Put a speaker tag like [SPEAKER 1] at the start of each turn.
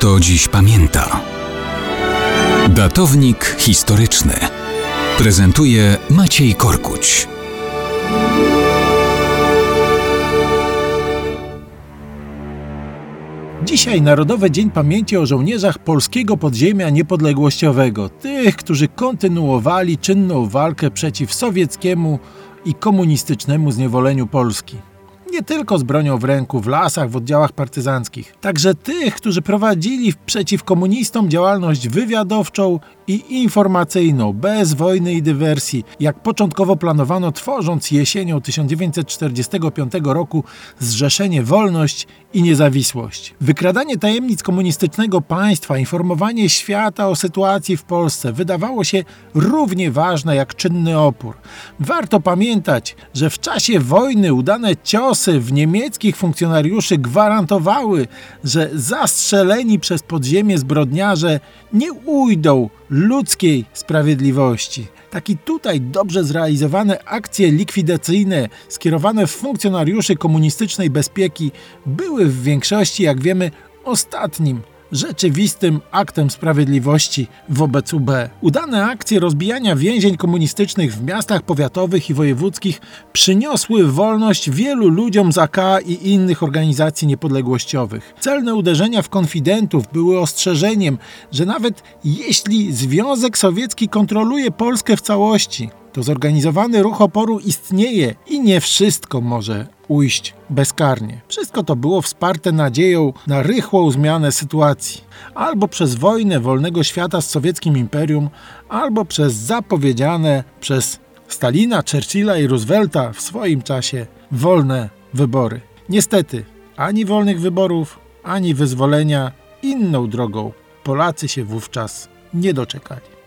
[SPEAKER 1] Kto dziś pamięta? Datownik historyczny prezentuje Maciej Korkuć.
[SPEAKER 2] Dzisiaj Narodowy Dzień Pamięci o żołnierzach polskiego podziemia niepodległościowego, tych, którzy kontynuowali czynną walkę przeciw sowieckiemu i komunistycznemu zniewoleniu Polski nie tylko z bronią w ręku w lasach, w oddziałach partyzanckich, także tych, którzy prowadzili przeciw komunistom działalność wywiadowczą i informacyjną, bez wojny i dywersji, jak początkowo planowano, tworząc jesienią 1945 roku Zrzeszenie Wolność i Niezawisłość. Wykradanie tajemnic komunistycznego państwa, informowanie świata o sytuacji w Polsce wydawało się równie ważne jak czynny opór. Warto pamiętać, że w czasie wojny udane ciosy w niemieckich funkcjonariuszy gwarantowały, że zastrzeleni przez podziemie zbrodniarze nie ujdą ludzkiej sprawiedliwości. Tak i tutaj dobrze zrealizowane akcje likwidacyjne skierowane w funkcjonariuszy komunistycznej bezpieki były w większości, jak wiemy, ostatnim rzeczywistym aktem sprawiedliwości wobec UB. Udane akcje rozbijania więzień komunistycznych w miastach powiatowych i wojewódzkich przyniosły wolność wielu ludziom z AK i innych organizacji niepodległościowych. Celne uderzenia w konfidentów były ostrzeżeniem, że nawet jeśli Związek Sowiecki kontroluje Polskę w całości, to zorganizowany ruch oporu istnieje i nie wszystko może ujść bezkarnie. Wszystko to było wsparte nadzieją na rychłą zmianę sytuacji. Albo przez wojnę wolnego świata z sowieckim imperium, albo przez zapowiedziane przez Stalina, Churchilla i Roosevelta w swoim czasie wolne wybory. Niestety, ani wolnych wyborów, ani wyzwolenia inną drogą Polacy się wówczas nie doczekali.